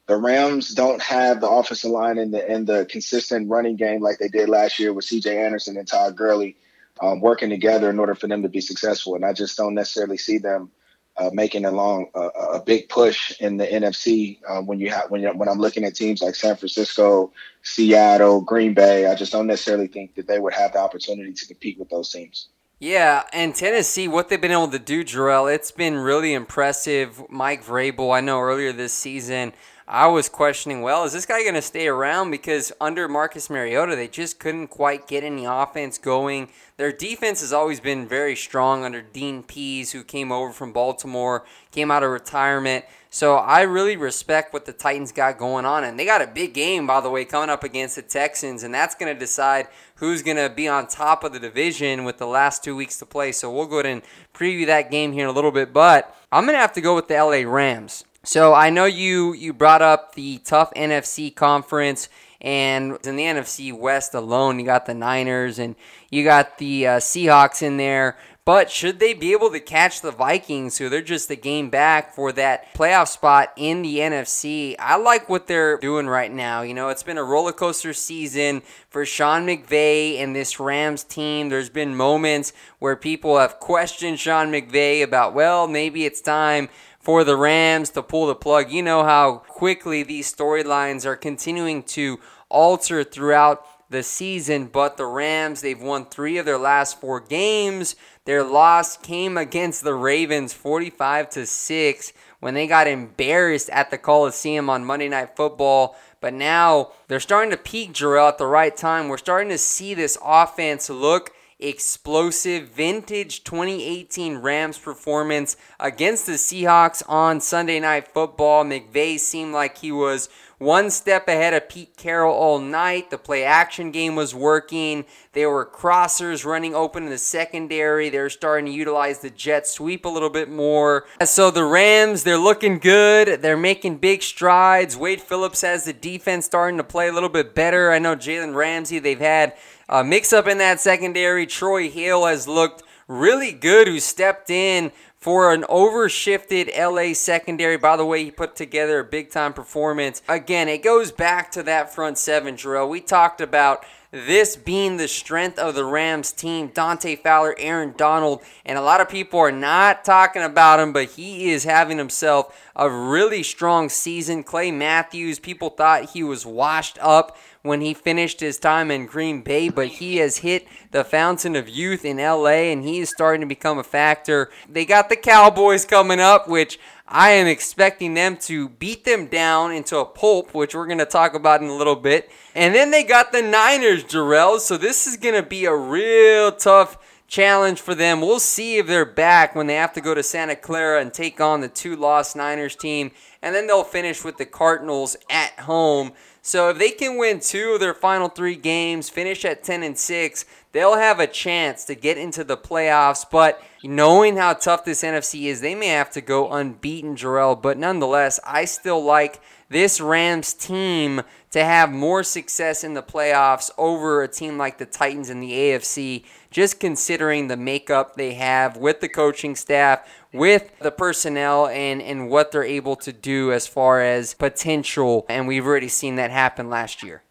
The Rams don't have the offensive line and the and the consistent running game like they did last year with C.J. Anderson and Todd Gurley um, working together in order for them to be successful. And I just don't necessarily see them uh, making a long uh, a big push in the NFC uh, when you have when you when I'm looking at teams like San Francisco, Seattle, Green Bay. I just don't necessarily think that they would have the opportunity to compete with those teams. Yeah, and Tennessee, what they've been able to do, Jerel, it's been really impressive. Mike Vrabel, I know earlier this season I was questioning, well, is this guy going to stay around? Because under Marcus Mariota, they just couldn't quite get any offense going. Their defense has always been very strong under Dean Pees, who came over from Baltimore, came out of retirement. So I really respect what the Titans got going on. And they got a big game, by the way, coming up against the Texans. And that's going to decide who's going to be on top of the division with the last two weeks to play. So we'll go ahead and preview that game here in a little bit. But I'm going to have to go with the LA Rams. So I know you you brought up the tough NFC conference, and in the NFC West alone, you got the Niners and you got the uh, Seahawks in there. But should they be able to catch the Vikings, who they're just a game back for that playoff spot in the NFC? I like what they're doing right now. You know, it's been a roller coaster season for Sean McVay and this Rams team. There's been moments where people have questioned Sean McVay about, well, maybe it's time for the Rams to pull the plug. You know how quickly these storylines are continuing to alter throughout the season, but the Rams, they've won three of their last four games. Their loss came against the Ravens 45 to 6 when they got embarrassed at the Coliseum on Monday Night Football. But now they're starting to peak Jerel at the right time. We're starting to see this offense look explosive vintage 2018 Rams performance against the Seahawks on Sunday Night Football. McVay seemed like he was one step ahead of Pete Carroll all night. The play action game was working. There were crossers running open in the secondary. They're starting to utilize the jet sweep a little bit more. So the Rams, they're looking good. They're making big strides. Wade Phillips has the defense starting to play a little bit better. I know Jalen Ramsey, they've had a mix up in that secondary. Troy Hill has looked really good, who stepped in for an overshifted LA secondary. By the way, he put together a big time performance. Again, it goes back to that front seven, Jerel. We talked about this being the strength of the Rams team. Dante Fowler, Aaron Donald, and a lot of people are not talking about him, but he is having himself a really strong season. Clay Matthews, people thought he was washed up when he finished his time in Green Bay, but he has hit the fountain of youth in LA and he is starting to become a factor. They got the Cowboys coming up, which I am expecting them to beat them down into a pulp, which we're going to talk about in a little bit. And then they got the Niners, Jerel. So this is going to be a real tough challenge for them. We'll see if they're back when they have to go to Santa Clara and take on the two lost Niners team. And then they'll finish with the Cardinals at home. So if they can win two of their final three games, finish at 10 and 6, they'll have a chance to get into the playoffs. But knowing how tough this NFC is, they may have to go unbeaten, Jerel. But nonetheless, I still like this Rams team to have more success in the playoffs over a team like the Titans in the AFC, just considering the makeup they have with the coaching staff, with the personnel, and, and what they're able to do as far as potential. And we've already seen that happen last year.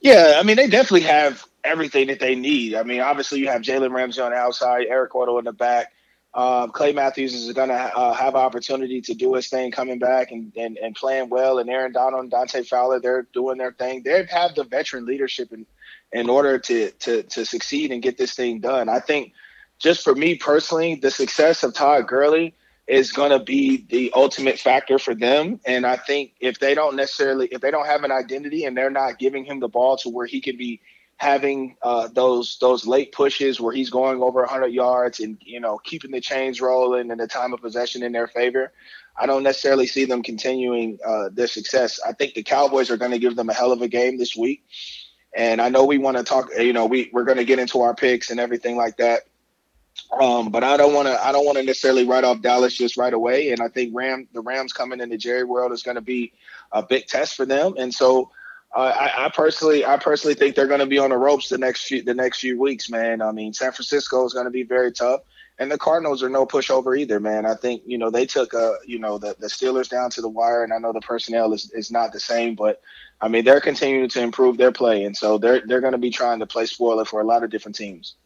Yeah, I mean, they definitely have everything that they need. I mean, obviously, you have Jalen Ramsey on the outside, Eric Weddle in the back. Um, Clay Matthews is going to uh, have opportunity to do his thing coming back and, and, and playing well. And Aaron Donald and Dante Fowler, they're doing their thing. They have the veteran leadership in, in order to, to, to succeed and get this thing done. I think just for me personally, the success of Todd Gurley is going to be the ultimate factor for them. And I think if they don't necessarily, if they don't have an identity and they're not giving him the ball to where he can be – having uh, those those late pushes where he's going over 100 yards and you know keeping the chains rolling and the time of possession in their favor. I don't necessarily see them continuing uh, their success. I think the Cowboys are going to give them a hell of a game this week, and I know we want to talk. You know, we we're going to get into our picks and everything like that. Um, but I don't want to. I don't want to necessarily write off Dallas just right away. And I think Ram the Rams coming into Jerry World is going to be a big test for them. And so I, I, personally, I personally think they're going to be on the ropes the next few the next few weeks, man. I mean, San Francisco is going to be very tough, and the Cardinals are no pushover either, man. I think you know they took a, you know the, the Steelers down to the wire, and I know the personnel is, is not the same, but I mean they're continuing to improve their play, and so they're they're going to be trying to play spoiler for a lot of different teams.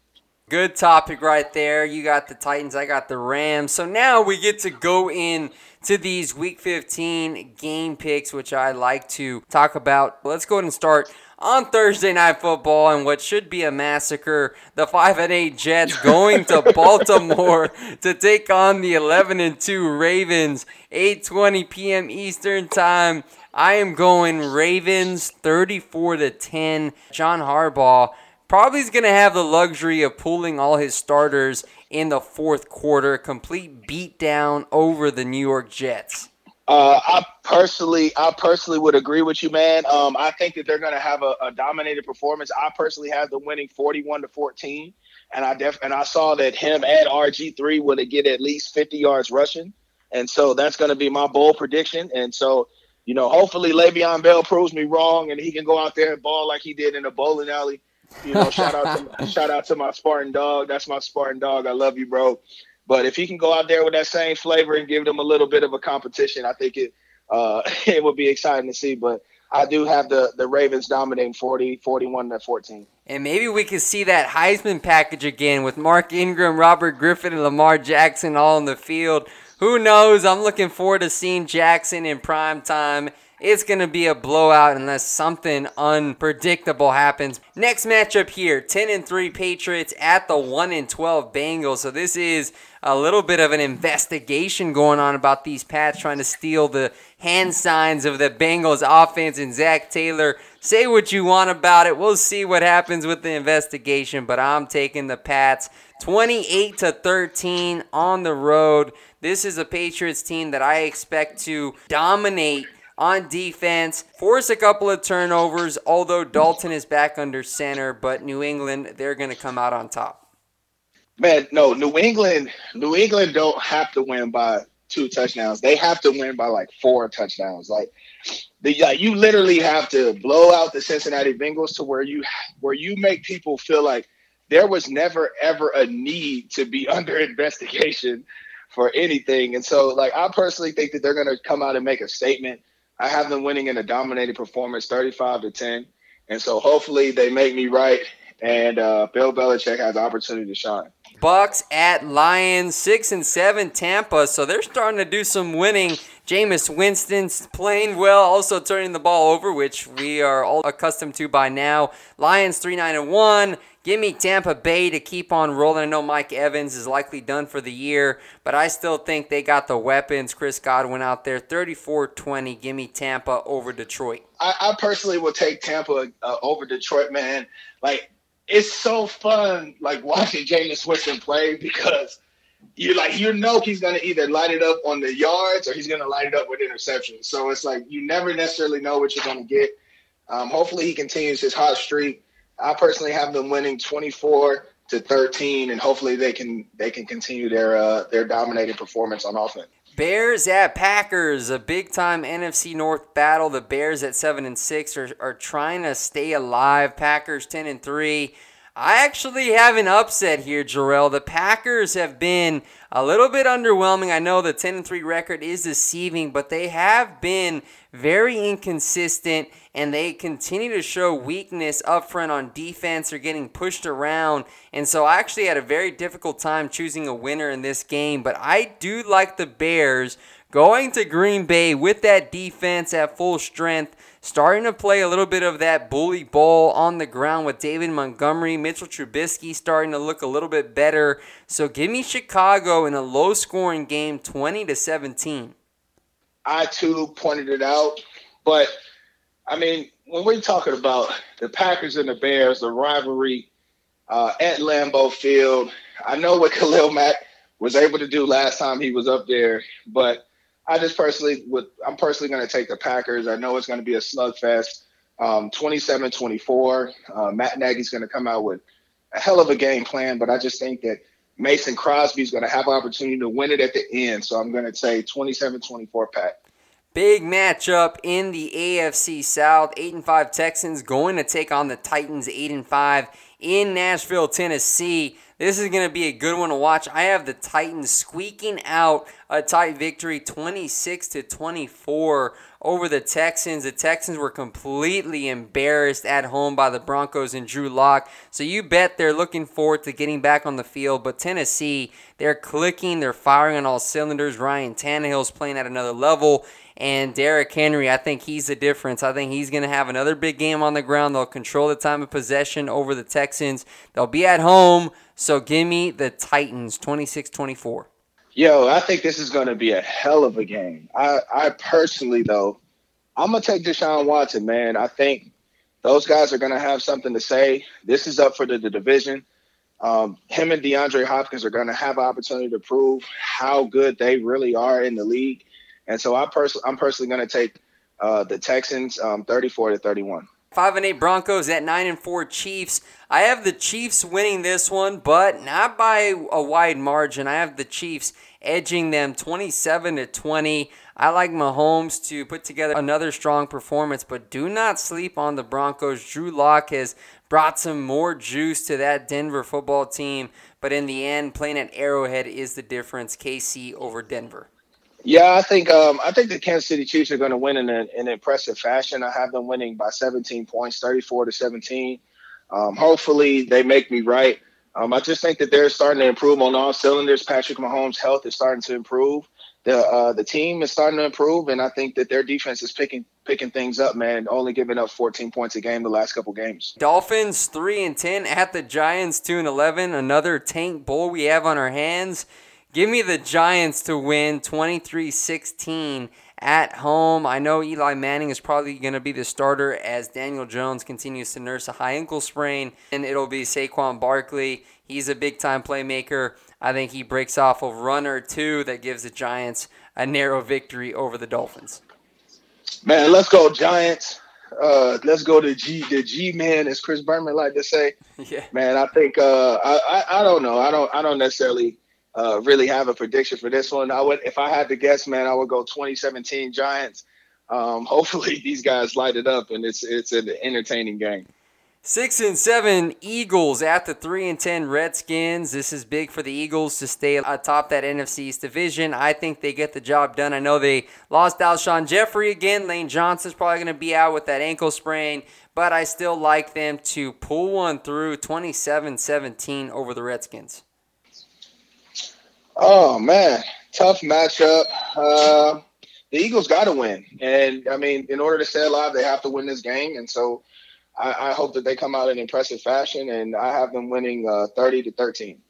Good topic right there. You got the Titans, I got the Rams. So now we get to go in to these Week 15 game picks, which I like to talk about. Let's go ahead and start on Thursday Night Football and what should be a massacre. The 5 and 8 Jets going to Baltimore to take on the 11 and 2 Ravens. 8:20 p.m. Eastern Time. I am going Ravens 34 to 10. John Harbaugh probably is going to have the luxury of pulling all his starters in the fourth quarter. Complete beatdown over the New York Jets. Uh, I personally, I personally would agree with you, man. Um, I think that they're going to have a, a, dominated performance. I personally have them winning forty-one to fourteen, and I def and I saw that him and RG three would get at least fifty yards rushing, and so that's going to be my bold prediction. And so, you know, hopefully Le'Veon Bell proves me wrong, and he can go out there and ball like he did in the bowling alley you know, shout out to shout out to my Spartan dog. That's my Spartan dog. I love you, bro. But if he can go out there with that same flavor and give them a little bit of a competition, I think it uh, it would be exciting to see. But I do have the the Ravens dominating 40, 41 to 14. And maybe we could see that Heisman package again with Mark Ingram, Robert Griffin, and Lamar Jackson all in the field. who knows? I'm looking forward to seeing Jackson in prime time. It's going to be a blowout unless something unpredictable happens. Next matchup here 10 and 3 Patriots at the 1 and 12 Bengals. So this is a little bit of an investigation going on about these Pats trying to steal the hand signs of the Bengals offense and Zac Taylor. Say what you want about it. We'll see what happens with the investigation, but I'm taking the Pats 28 to 13 on the road. This is a Patriots team that I expect to dominate on defense, force a couple of turnovers, although Dalton is back under center, but New England, they're going to come out on top. Man, no, New England, New England don't have to win by two touchdowns. They have to win by like four touchdowns. Like the yeah, you literally have to blow out the Cincinnati Bengals to where you where you make people feel like there was never ever a need to be under investigation for anything. And so like I personally think that they're gonna come out and make a statement. I have them winning in a dominating performance, 35 to 10. And so hopefully they make me right and uh, Bill Belichick has the opportunity to shine. Bucks at Lions, six and seven Tampa. So they're starting to do some winning. Jameis Winston's playing well, also turning the ball over, which we are all accustomed to by now. Lions three nine and one. Give me Tampa Bay to keep on rolling. I know Mike Evans is likely done for the year, but I still think they got the weapons. Chris Godwin out there, 34 20. Give me Tampa over Detroit. I, I personally will take Tampa uh, over Detroit, man. Like, it's so fun, like watching Jameis Winston play because you like you know he's gonna either light it up on the yards or he's gonna light it up with interceptions. So it's like you never necessarily know what you're gonna get. Um, hopefully he continues his hot streak. I personally have them winning 24 to 13, and hopefully they can they can continue their uh, their dominating performance on offense. Bears at Packers, a big time NFC North battle. The Bears at seven and six are, are trying to stay alive. Packers ten and three. I actually have an upset here, Jerel. The Packers have been a little bit underwhelming. I know the 10 and 3 record is deceiving, but they have been very inconsistent and they continue to show weakness up front on defense. They're getting pushed around. And so I actually had a very difficult time choosing a winner in this game, but I do like the Bears going to Green Bay with that defense at full strength starting to play a little bit of that bully ball on the ground with David Montgomery, Mitchell Trubisky starting to look a little bit better. So give me Chicago in a low scoring game, 20 to 17. I too pointed it out, but I mean, when we're talking about the Packers and the Bears, the rivalry uh, at Lambeau Field, I know what Khalil Mack was able to do last time he was up there, but I just personally would. I'm personally going to take the Packers. I know it's going to be a slugfest. Um, 27-24. Uh, Matt Nagy's going to come out with a hell of a game plan, but I just think that Mason Crosby is going to have an opportunity to win it at the end. So I'm going to say 27-24 Pack. Big matchup in the AFC South. 8 and 5 Texans going to take on the Titans 8 and 5 in Nashville, Tennessee. This is going to be a good one to watch. I have the Titans squeaking out a tight victory 26 to 24 over the Texans. The Texans were completely embarrassed at home by the Broncos and Drew Lock. So you bet they're looking forward to getting back on the field. But Tennessee, they're clicking, they're firing on all cylinders. Ryan Tannehill's playing at another level. And Derrick Henry, I think he's the difference. I think he's going to have another big game on the ground. They'll control the time of possession over the Texans. They'll be at home. So give me the Titans 26 24. Yo, I think this is going to be a hell of a game. I, I personally, though, I'm going to take Deshaun Watson, man. I think those guys are going to have something to say. This is up for the, the division. Um, him and DeAndre Hopkins are going to have an opportunity to prove how good they really are in the league. And so I pers- I'm personally going to take uh, the Texans um, 34 to 31. Five and eight Broncos at nine and four Chiefs. I have the Chiefs winning this one, but not by a wide margin. I have the Chiefs edging them 27 to 20. I like Mahomes to put together another strong performance, but do not sleep on the Broncos. Drew Lock has brought some more juice to that Denver football team, but in the end, playing at Arrowhead is the difference. KC over Denver. Yeah, I think um, I think the Kansas City Chiefs are going to win in an, impressive fashion. I have them winning by 17 points, 34 to 17. Um, hopefully, they make me right. Um, I just think that they're starting to improve on all cylinders. Patrick Mahomes' health is starting to improve. the uh, the team is starting to improve, and I think that their defense is picking picking things up. Man, only giving up 14 points a game the last couple games. Dolphins three and 10 at the Giants two and 11. Another tank bowl we have on our hands. Give me the Giants to win 23-16 at home. I know Eli Manning is probably going to be the starter as Daniel Jones continues to nurse a high ankle sprain, and it'll be Saquon Barkley. He's a big time playmaker. I think he breaks off a run or two that gives the Giants a narrow victory over the Dolphins. Man, let's go Giants. Uh, let's go to G the G man, as Chris Berman like to say. Yeah. Man, I think uh, I, I, I don't know. I don't I don't necessarily uh, really have a prediction for this one. I would if I had to guess, man, I would go 2017 Giants. Um, hopefully these guys light it up and it's it's an entertaining game. Six and seven Eagles at the three and ten Redskins. This is big for the Eagles to stay atop that NFC East division. I think they get the job done. I know they lost Alshon Jeffery again. Lane Johnson's probably going to be out with that ankle sprain, but I still like them to pull one through 27-17 over the Redskins. Oh man, tough matchup. Uh, the Eagles got to win, and I mean, in order to stay alive, they have to win this game, and so. I, I, hope that they come out in impressive fashion, and I have them winning uh, 30 to 13.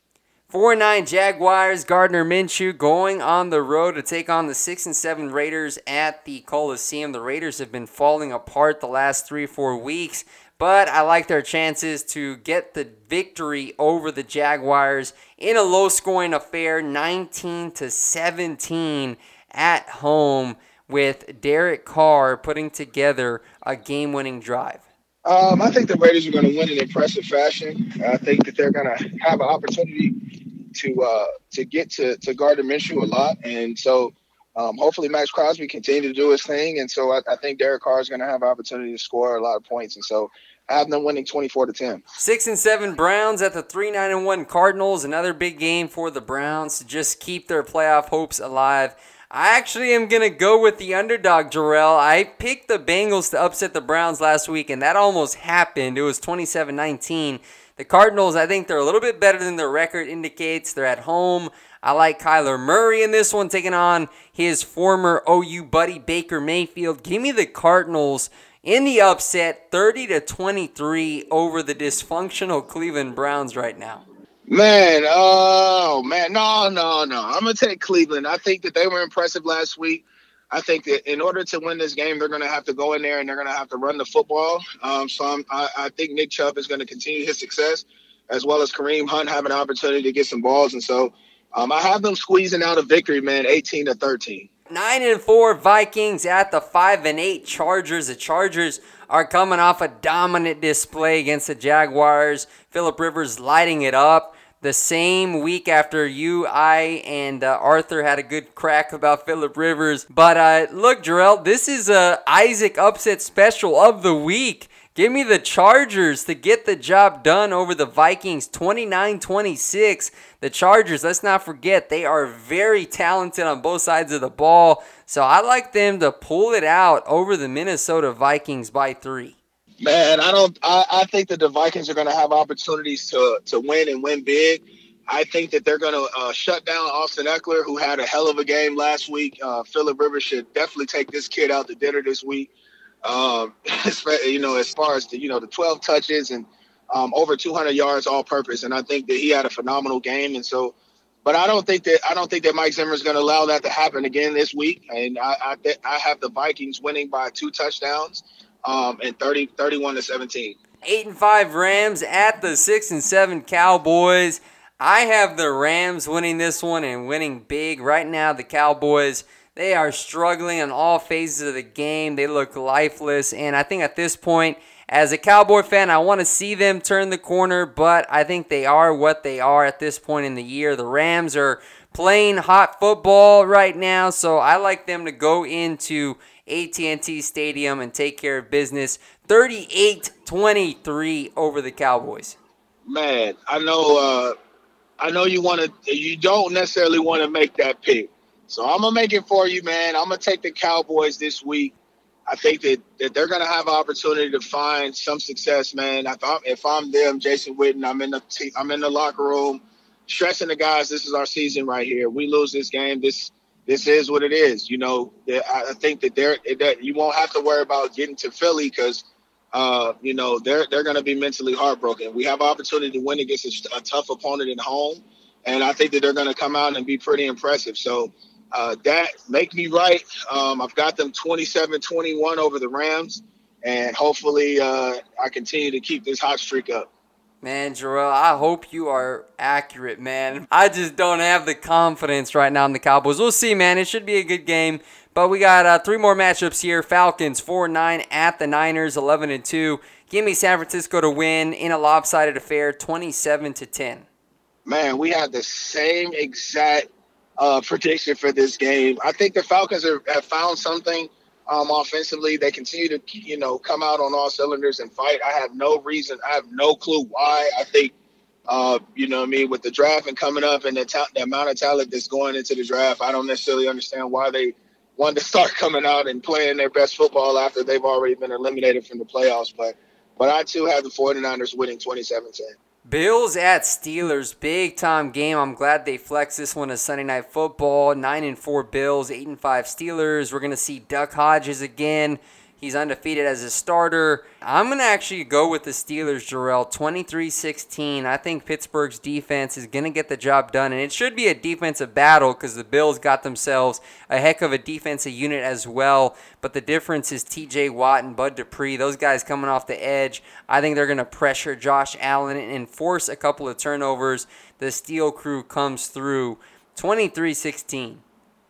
4 9 Jaguars, Gardner Minshew going on the road to take on the 6 and 7 Raiders at the Coliseum. The Raiders have been falling apart the last three, four weeks, but I like their chances to get the victory over the Jaguars in a low scoring affair, 19 to 17 at home, with Derek Carr putting together a game winning drive. Um, I think the Raiders are going to win in impressive fashion. I think that they're going to have an opportunity to uh, to get to to Gardner Minshew a lot, and so um, hopefully Maxx Crosby continue to do his thing. And so I, I think Derek Carr is going to have an opportunity to score a lot of points, and so I have them winning twenty four to ten. Six and seven Browns at the three nine and one Cardinals. Another big game for the Browns to just keep their playoff hopes alive. I actually am going to go with the underdog, Jerel. I picked the Bengals to upset the Browns last week, and that almost happened. It was 27 19. The Cardinals, I think they're a little bit better than their record indicates. They're at home. I like Kyler Murray in this one, taking on his former OU buddy Baker Mayfield. Give me the Cardinals in the upset, 30 to 23 over the dysfunctional Cleveland Browns right now. Man, oh man, no, no, no. I'm gonna take Cleveland. I think that they were impressive last week. I think that in order to win this game, they're going to have to go in there and they're going to have to run the football. Um, so I, I think Nick Chubb is going to continue his success, as well as Kareem Hunt have an opportunity to get some balls. And so um, I have them squeezing out a victory, man, 18 to 13. Nine and four Vikings at the five and eight Chargers. The Chargers are coming off a dominant display against the Jaguars. Philip Rivers lighting it up the same week after you, I, and uh, Arthur had a good crack about Philip Rivers. But uh, look, Jerel, this is a Isaac upset special of the week. Give me the Chargers to get the job done over the Vikings 29 26. The Chargers, let's not forget, they are very talented on both sides of the ball. So I like them to pull it out over the Minnesota Vikings by three. Man, I don't. I, I think that the Vikings are going to have opportunities to to win and win big. I think that they're going to uh, shut down Austin Ekeler, who had a hell of a game last week. Uh, Philip Rivers should definitely take this kid out to dinner this week. Um, you know, as far as the you know the 12 touches and um, over 200 yards all purpose, and I think that he had a phenomenal game. And so, but I don't think that I don't think that Mike Zimmer is going to allow that to happen again this week. And I I, I have the Vikings winning by two touchdowns um, and 30, 31 to 17. Eight and five Rams at the six and seven Cowboys. I have the Rams winning this one and winning big. Right now, the Cowboys, they are struggling in all phases of the game. They look lifeless. And I think at this point, as a Cowboy fan, I want to see them turn the corner, but I think they are what they are at this point in the year. The Rams are playing hot football right now, so I like them to go into AT&T Stadium and take care of business 38-23 over the Cowboys. Man, I know uh, I know you want to you don't necessarily want to make that pick. So I'm to make it for you, man. I'm to take the Cowboys this week. I think that, that they're to have an opportunity to find some success, man. If I'm, if I'm them, Jason Witten, I'm in the t- I'm in the locker room, stressing the guys. This is our season right here. We lose this game. This this is what it is. You know, I think that they're that you won't have to worry about getting to Philly because uh, you know they're they're going to be mentally heartbroken. We have opportunity to win against a, a tough opponent at home, and I think that they're going to come out and be pretty impressive. So uh, that make me right. Um, I've got them 27-21 over the Rams, and hopefully uh, I continue to keep this hot streak up. Man, Jerel, I hope you are accurate, man. I just don't have the confidence right now in the Cowboys. We'll see, man. It should be a good game. But we got uh, three more matchups here. Falcons 4-9 at the Niners 11 and 2. Give me San Francisco to win in a lopsided affair 27 to 10. Man, we have the same exact uh, prediction for this game. I think the Falcons are, have found something – um, offensively. They continue to, you know, come out on all cylinders and fight. I have no reason. I have no clue why. I think, uh, you know, I mean, with the draft and coming up and the, ta- the amount of talent that's going into the draft, I don't necessarily understand why they wanted to start coming out and playing their best football after they've already been eliminated from the playoffs. But, but I too have the 49ers winning 27 10. Bills at Steelers, big time game. I'm glad they flexed this one as Sunday night football. Nine and four Bills, eight and five Steelers. We're gonna see Duck Hodges again. He's undefeated as a starter. I'm going to actually go with the Steelers, Jerel, 23 16. I think Pittsburgh's defense is going to get the job done, and it should be a defensive battle because the Bills got themselves a heck of a defensive unit as well. But the difference is TJ Watt and Bud Dupree, those guys coming off the edge. I think they're going to pressure Josh Allen and force a couple of turnovers. The Steel Crew comes through 23 16.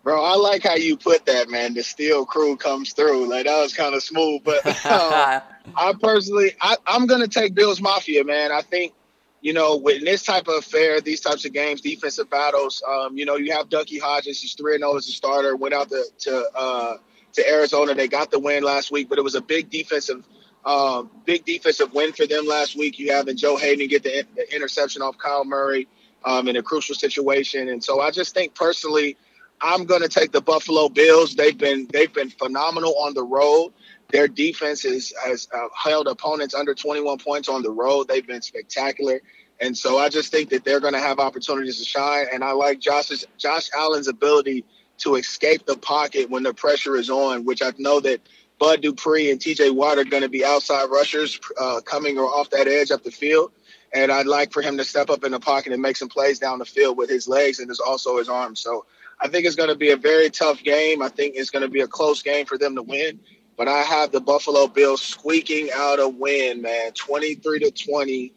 Bro, I like how you put that, man. The steel crew comes through. Like that was kind of smooth. But um, I personally, I, I'm gonna take Bills Mafia, man. I think, you know, with this type of affair, these types of games, defensive battles, um, you know, you have Ducky Hodges. He's three and zero oh as a starter. Went out to to uh, to Arizona. They got the win last week, but it was a big defensive. Um, big defensive win for them last week. You having Joe Haden get the, the interception off Kyle Murray um, in a crucial situation, and so I just think personally, I'm going to take the Buffalo Bills. They've been they've been phenomenal on the road. Their defense is, has uh, held opponents under 21 points on the road. They've been spectacular, and so I just think that they're going to have opportunities to shine. And I like Josh's Josh Allen's ability to escape the pocket when the pressure is on, which I know that Bud Dupree and T.J. Watt are going to be outside rushers uh, coming or off that edge up the field. And I'd like for him to step up in the pocket and make some plays down the field with his legs and his, also his arms. So I think it's going to be a very tough game. I think it's going to be a close game for them to win. But I have the Buffalo Bills squeaking out a win, man, 23 to 20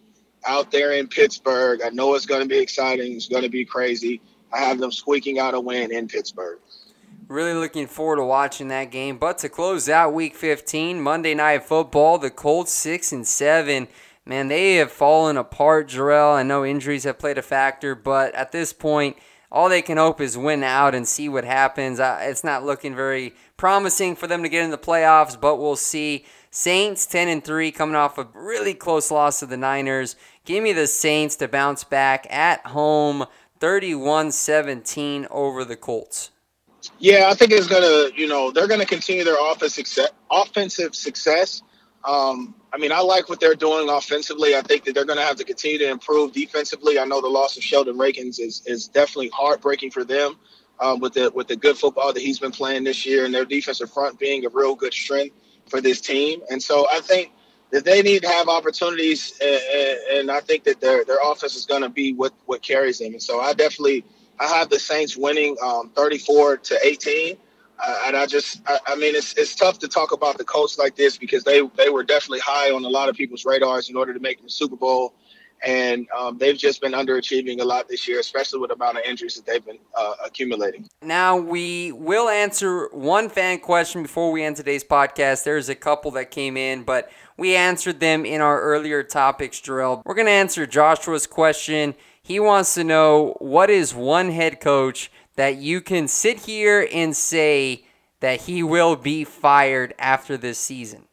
out there in Pittsburgh. I know it's going to be exciting. It's going to be crazy. I have them squeaking out a win in Pittsburgh. Really looking forward to watching that game. But to close out Week 15, Monday Night Football, the Colts six and seven. Man, they have fallen apart, Jerel. I know injuries have played a factor, but at this point, all they can hope is win out and see what happens. it's not looking very promising for them to get in the playoffs, but we'll see. Saints 10 and 3 coming off a really close loss to the Niners. Give me the Saints to bounce back at home 31-17 over the Colts. Yeah, I think it's going to, you know, they're going to continue their success, offensive success um, I mean, I like what they're doing offensively. I think that they're going to have to continue to improve defensively. I know the loss of Sheldon Rankins is is definitely heartbreaking for them um, with the with the good football that he's been playing this year, and their defensive front being a real good strength for this team. And so I think that they need to have opportunities, and, and I think that their their offense is going to be what what carries them. And so I definitely I have the Saints winning um, 34 to 18. And I just, I, I, mean, it's it's tough to talk about the Colts like this because they they were definitely high on a lot of people's radars in order to make the Super Bowl, and um, they've just been underachieving a lot this year, especially with the amount of injuries that they've been uh, accumulating. Now we will answer one fan question before we end today's podcast. There's a couple that came in, but we answered them in our earlier topics drill. We're gonna answer Joshua's question. He wants to know what is one head coach that you can sit here and say that he will be fired after this season?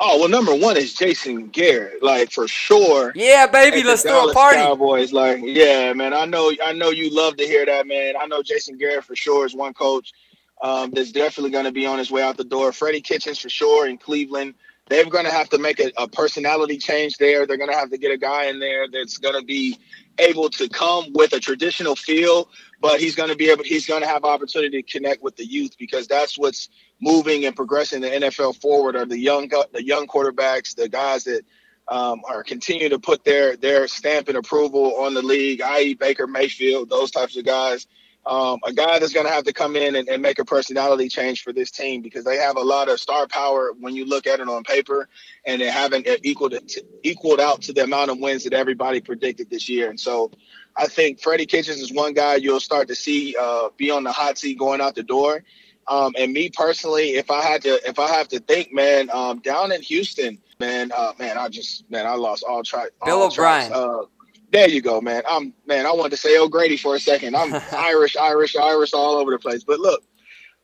Oh well, number one is Jason Garrett, like for sure. Yeah, baby, let's throw a party. Cowboys, like yeah, man. I know, I know you love to hear that, man. I know Jason Garrett for sure is one coach um, that's definitely going to be on his way out the door. Freddie Kitchens for sure in Cleveland. They're going to have to make a, a personality change there. They're going to have to get a guy in there that's going to be able to come with a traditional feel, but he's going to be able. He's going to have opportunity to connect with the youth because that's what's moving and progressing the NFL forward. Are the young the young quarterbacks, the guys that um, are continuing to put their their stamp and approval on the league, i.e. Baker Mayfield, those types of guys. Um, a guy that's going to have to come in and, and, make a personality change for this team because they have a lot of star power when you look at it on paper, and they haven't equaled equaled out to the amount of wins that everybody predicted this year. And so, I think Freddie Kitchens is one guy you'll start to see uh, be on the hot seat going out the door. Um, and me personally, if I had to, if I have to think, man, um, down in Houston, man, uh, man, I just, man, I lost all track. Bill O'Brien. Uh, there you go, man. I'm, man, I wanted to say O'Grady for a second. I'm Irish, Irish, Irish, all over the place. But look,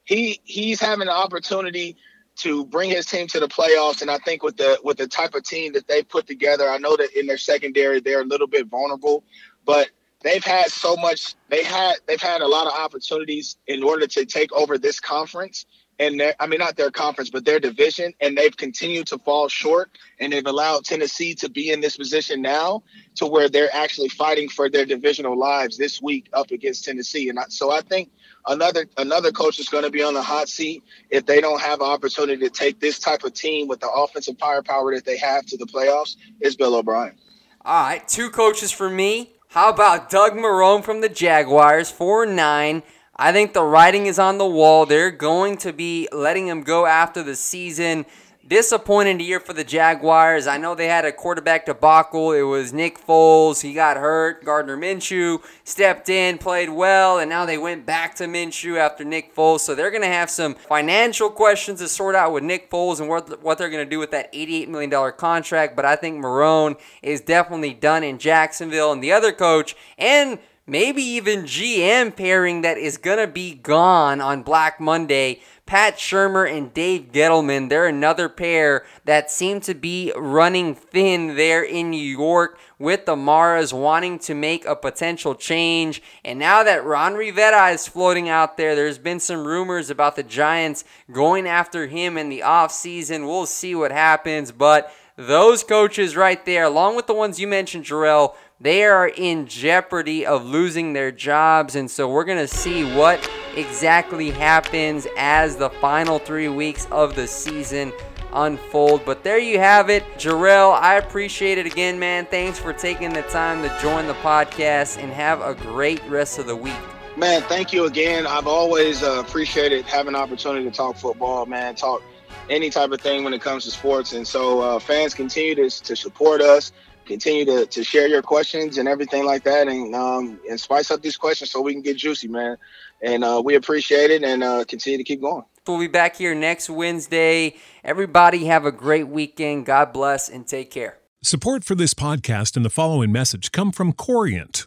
he he's having an opportunity to bring his team to the playoffs, and I think with the with the type of team that they put together, I know that in their secondary they're a little bit vulnerable, but they've had so much they had they've had a lot of opportunities in order to take over this conference and I mean not their conference but their division and they've continued to fall short and they've allowed Tennessee to be in this position now to where they're actually fighting for their divisional lives this week up against Tennessee and I, so I think another another coach is going to be on the hot seat if they don't have an opportunity to take this type of team with the offensive firepower that they have to the playoffs is Bill O'Brien. All right, two coaches for me. How about Doug Marrone from the Jaguars, 4 9? I think the writing is on the wall. They're going to be letting him go after the season disappointing year for the Jaguars. I know they had a quarterback debacle. It was Nick Foles. He got hurt. Gardner Minshew stepped in, played well, and now they went back to Minshew after Nick Foles. So they're going to have some financial questions to sort out with Nick Foles and what, what they're going to do with that $88 million contract. But I think Marrone is definitely done in Jacksonville. And the other coach, and maybe even GM pairing that is going to be gone on Black Monday Pat Shurmur and Dave Gettleman, they're another pair that seem to be running thin there in New York with the Maras wanting to make a potential change. And now that Ron Rivera is floating out there, there's been some rumors about the Giants going after him in the offseason. We'll see what happens, but those coaches right there, along with the ones you mentioned, Jerel, they are in jeopardy of losing their jobs. And so we're going to see what exactly happens as the final three weeks of the season unfold. But there you have it. Jerel, I appreciate it again, man. Thanks for taking the time to join the podcast and have a great rest of the week. Man, thank you again. I've always uh, appreciated having an opportunity to talk football, man, talk any type of thing when it comes to sports. And so uh, fans continue to, to support us continue to, to share your questions and everything like that and um, and spice up these questions so we can get juicy, man. And uh, we appreciate it and uh, continue to keep going. We'll be back here next Wednesday. Everybody have a great weekend. God bless and take care. Support for this podcast and the following message come from Corient